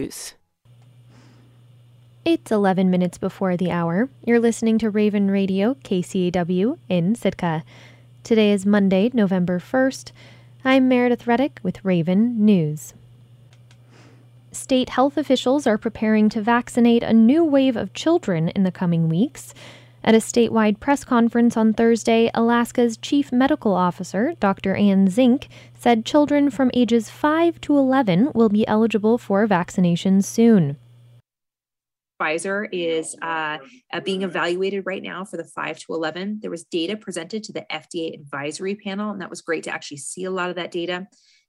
News. It's 11 minutes before the hour. You're listening to Raven Radio, KCAW, in Sitka. Today is Monday, November 1st. I'm Meredith Reddick with Raven News. State health officials are preparing to vaccinate a new wave of children in the coming weeks. At a statewide press conference on Thursday, Alaska's chief medical officer, Dr. Anne Zink, said children from ages 5 to 11 will be eligible for vaccination soon. Pfizer is uh, uh, being evaluated right now for the 5 to 11. There was data presented to the FDA advisory panel, and that was great to actually see a lot of that data.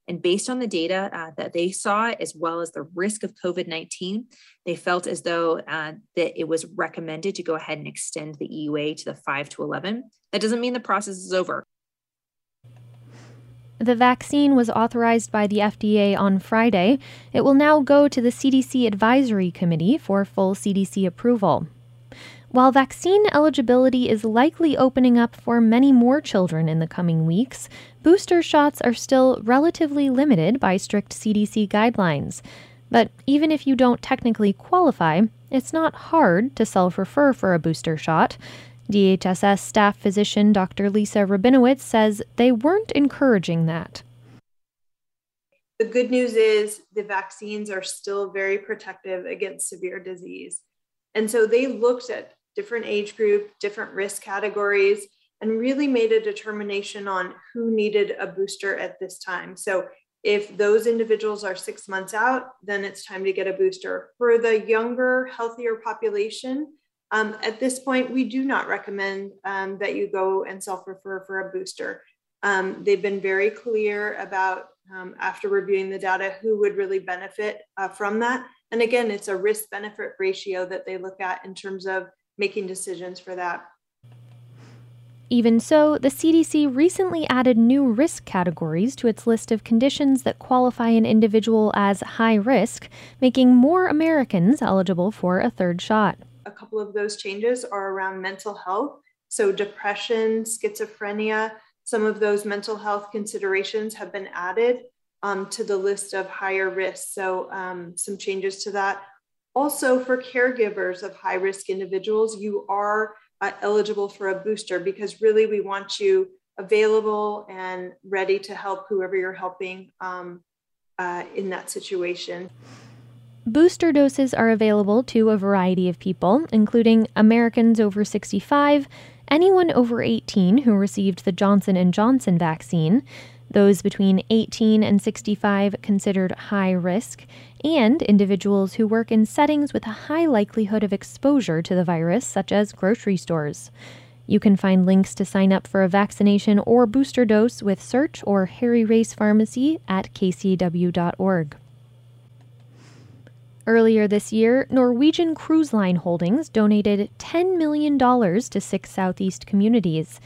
And based on the data uh, that they saw, as well as the risk of COVID 19, they felt as though uh, that it was recommended to go ahead and extend the EUA to the 5 to 11. That doesn't mean the process is over. The vaccine was authorized by the FDA on Friday. It will now go to the CDC Advisory Committee for full CDC approval. While vaccine eligibility is likely opening up for many more children in the coming weeks, booster shots are still relatively limited by strict CDC guidelines. But even if you don't technically qualify, it's not hard to self refer for a booster shot. DHSS staff physician Dr. Lisa Rabinowitz says they weren't encouraging that. The good news is the vaccines are still very protective against severe disease. And so they looked at different age group, different risk categories, and really made a determination on who needed a booster at this time. So if those individuals are six months out, then it's time to get a booster. For the younger, healthier population, um, at this point, we do not recommend um, that you go and self refer for a booster. Um, they've been very clear about, um, after reviewing the data, who would really benefit uh, from that. And again, it's a risk benefit ratio that they look at in terms of making decisions for that. Even so, the CDC recently added new risk categories to its list of conditions that qualify an individual as high risk, making more Americans eligible for a third shot. A couple of those changes are around mental health. So, depression, schizophrenia, some of those mental health considerations have been added um, to the list of higher risk. So, um, some changes to that. Also, for caregivers of high risk individuals, you are uh, eligible for a booster because really we want you available and ready to help whoever you're helping um, uh, in that situation. Booster doses are available to a variety of people, including Americans over 65, anyone over 18 who received the Johnson & Johnson vaccine, those between 18 and 65 considered high risk, and individuals who work in settings with a high likelihood of exposure to the virus, such as grocery stores. You can find links to sign up for a vaccination or booster dose with SEARHC or Harry Race Pharmacy at kcaw.org. Earlier this year, Norwegian Cruise Line Holdings donated $10 million to six Southeast communities.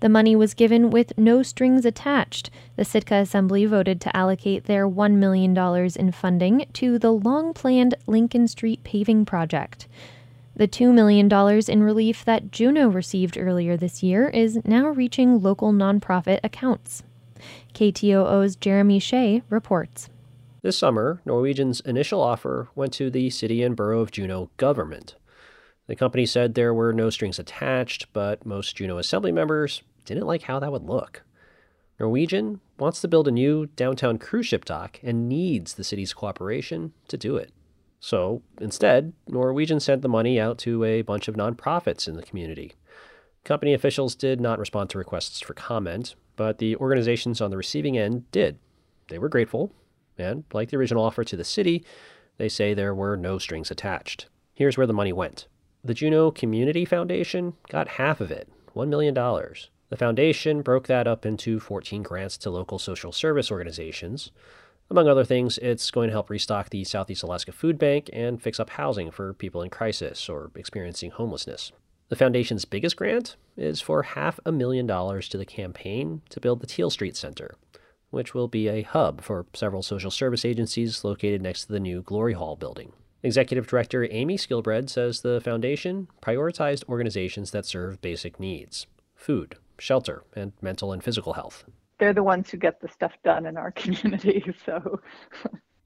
The money was given with no strings attached. The Sitka Assembly voted to allocate their $1 million in funding to the long planned Lincoln Street paving project. The $2 million in relief that Juneau received earlier this year is now reaching local nonprofit accounts. KTOO's Jeremy Hsieh reports. This summer, Norwegian's initial offer went to the city and borough of Juneau government. The company said there were no strings attached, but most Juneau Assembly members didn't like how that would look. Norwegian wants to build a new downtown cruise ship dock and needs the city's cooperation to do it. So instead, Norwegian sent the money out to a bunch of nonprofits in the community. Company officials did not respond to requests for comment, but the organizations on the receiving end did. They were grateful, and like the original offer to the city, they say there were no strings attached. Here's where the money went. The Juneau Community Foundation got half of it, $1 million. The foundation broke that up into 14 grants to local social service organizations. Among other things, it's going to help restock the Southeast Alaska Food Bank and fix up housing for people in crisis or experiencing homelessness. The foundation's biggest grant is for half a million dollars to the campaign to build the Teal Street Center, which will be a hub for several social service agencies located next to the new Glory Hall building. Executive Director Amy Skilbred says the foundation prioritized organizations that serve basic needs food, shelter, and mental and physical health. They're the ones who get the stuff done in our community. So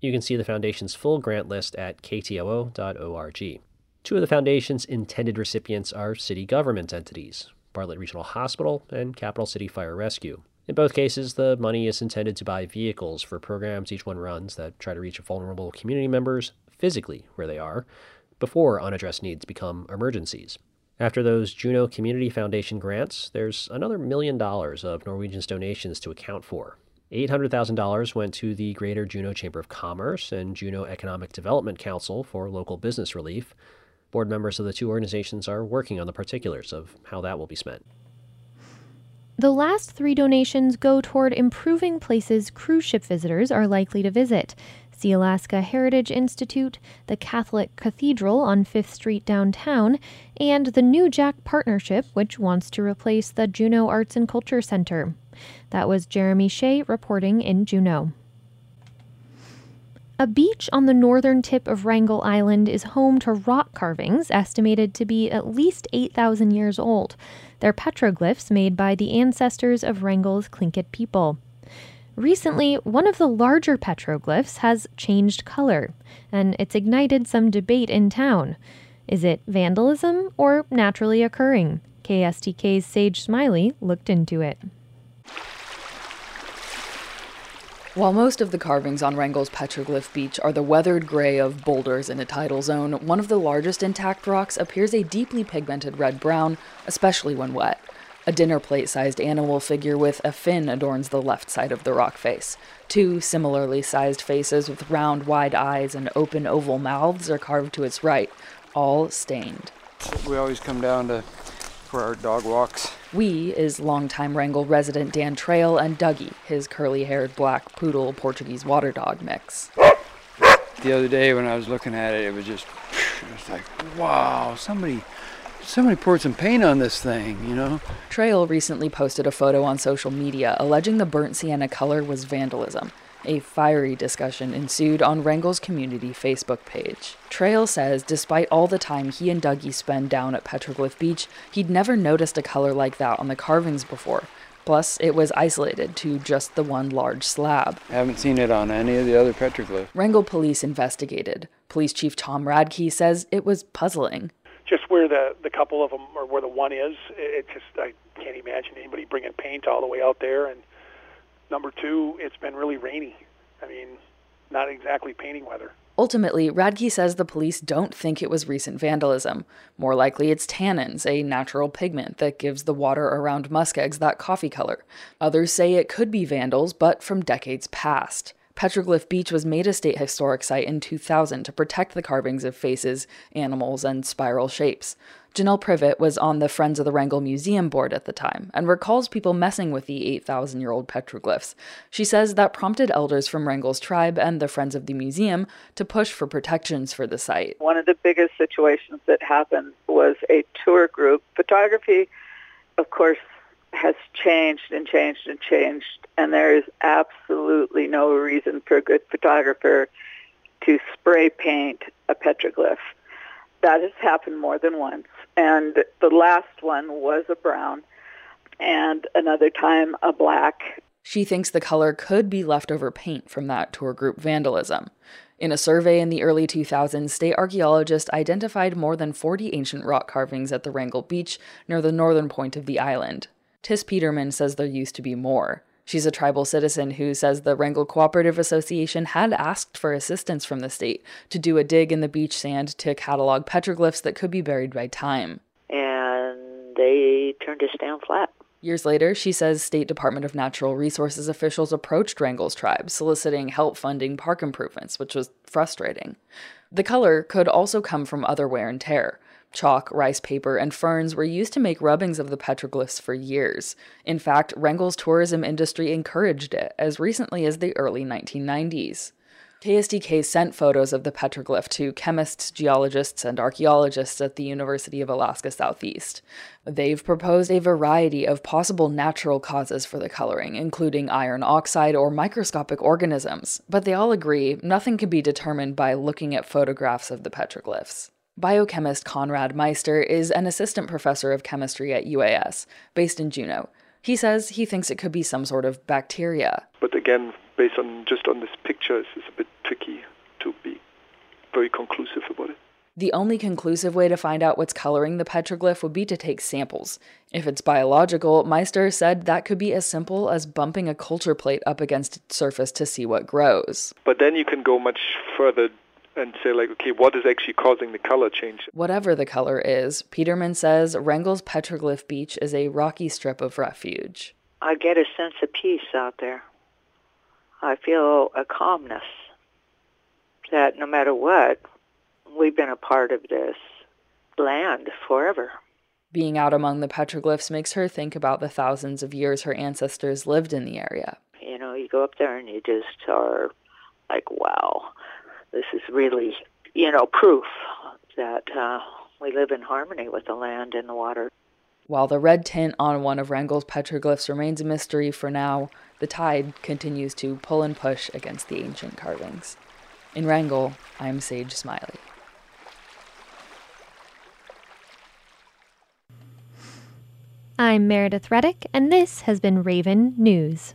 You can see the Foundation's full grant list at ktoo.org. Two of the Foundation's intended recipients are city government entities Bartlett Regional Hospital and Capital City Fire Rescue. In both cases, the money is intended to buy vehicles for programs each one runs that try to reach vulnerable community members physically where they are before unaddressed needs become emergencies. After those Juneau Community Foundation grants, there's another million dollars of Norwegian's donations to account for. $800,000 went to the Greater Juneau Chamber of Commerce and Juneau Economic Development Council for local business relief. Board members of the two organizations are working on the particulars of how that will be spent. The last three donations go toward improving places cruise ship visitors are likely to visit. Sealaska Heritage Institute, the Catholic Cathedral on Fifth Street downtown, and the New JACC Partnership, which wants to replace the Juneau Arts and Culture Center. That was Jeremy Hsieh reporting in Juneau. A beach on the northern tip of Wrangell Island is home to rock carvings estimated to be at least 8,000 years old. They're petroglyphs made by the ancestors of Wrangell's Tlingit people. Recently, one of the larger petroglyphs has changed color, and it's ignited some debate in town. Is it vandalism or naturally occurring? KSTK's Sage Smiley looked into it. While most of the carvings on Wrangell's petroglyph beach are the weathered gray of boulders in a tidal zone, one of the largest intact rocks appears a deeply pigmented red brown, especially when wet. A dinner plate sized animal figure with a fin adorns the left side of the rock face. Two similarly sized faces with round, wide eyes and open oval mouths are carved to its right, all stained. We always come down to for our dog walks. We is longtime Wrangell resident Dan Trail and Dougie, his curly haired black poodle Portuguese water dog mix. The other day when I was looking at it, it was just, it was like, wow, somebody somebody poured some paint on this thing, you know? Trail recently posted a photo on social media alleging the burnt sienna color was vandalism. A fiery discussion ensued on Wrangell's community Facebook page. Trail says despite all the time he and Dougie spend down at Petroglyph Beach, he'd never noticed a color like that on the carvings before. Plus, it was isolated to just the one large slab. I haven't seen it on any of the other petroglyphs. Wrangell police investigated. Police Chief Tom Radke says it was puzzling. Just where the, the couple of them, or where the one is, it just, I can't imagine anybody bringing paint all the way out there and Number two, it's been really rainy. I mean, not exactly painting weather. Ultimately, Radke says the police don't think it was recent vandalism. More likely, it's tannins, a natural pigment that gives the water around muskegs that coffee color. Others say it could be vandals, but from decades past. Petroglyph Beach was made a state historic site in 2000 to protect the carvings of faces, animals, and spiral shapes. Janelle Privet was on the Friends of the Wrangell Museum board at the time and recalls people messing with the 8,000 year old petroglyphs. She says that prompted elders from Wrangell's tribe and the Friends of the Museum to push for protections for the site. One of the biggest situations that happened was a tour group. Photography, of course, has changed and changed and changed, and there is absolutely no reason for a good photographer to spray paint a petroglyph. That has happened more than once and the last one was a brown, and another time a black. She thinks the color could be leftover paint from that tour group vandalism. In a survey in the early 2000s, state archaeologists identified more than 40 ancient rock carvings at the Wrangell Beach near the northern point of the island. Tis Peterman says there used to be more. She's a tribal citizen who says the Wrangell Cooperative Association had asked for assistance from the state to do a dig in the beach sand to catalog petroglyphs that could be buried by time. And they turned us down flat. Years later, she says State Department of Natural Resources officials approached Wrangell's tribe, soliciting help funding park improvements, which was frustrating. The color could also come from other wear and tear. Chalk, rice paper, and ferns were used to make rubbings of the petroglyphs for years. In fact, Wrangell's tourism industry encouraged it as recently as the early 1990s. KSTK sent photos of the petroglyph to chemists, geologists, and archaeologists at the University of Alaska Southeast. They've proposed a variety of possible natural causes for the coloring, including iron oxide or microscopic organisms, but they all agree nothing can be determined by looking at photographs of the petroglyphs. Biochemist Conrad Meister is an assistant professor of chemistry at UAS, based in Juneau. He says he thinks it could be some sort of bacteria. But again, based on just on this picture, it's, it's a bit tricky to be very conclusive about it. The only conclusive way to find out what's coloring the petroglyph would be to take samples. If it's biological, Meister said that could be as simple as bumping a culture plate up against its surface to see what grows. But then you can go much further and say, like, okay, what is actually causing the color change? Whatever the color is, Peterman says Wrangell's petroglyph beach is a rocky strip of refuge. I get a sense of peace out there. I feel a calmness that no matter what, we've been a part of this land forever. Being out among the petroglyphs makes her think about the thousands of years her ancestors lived in the area. You know, you go up there and you just are like, wow, this is really, you know, proof that uh, we live in harmony with the land and the water. While the red tint on one of Wrangell's petroglyphs remains a mystery for now, the tide continues to pull and push against the ancient carvings. In Wrangell, I'm Sage Smiley. I'm Meredith Reddick, and this has been Raven News.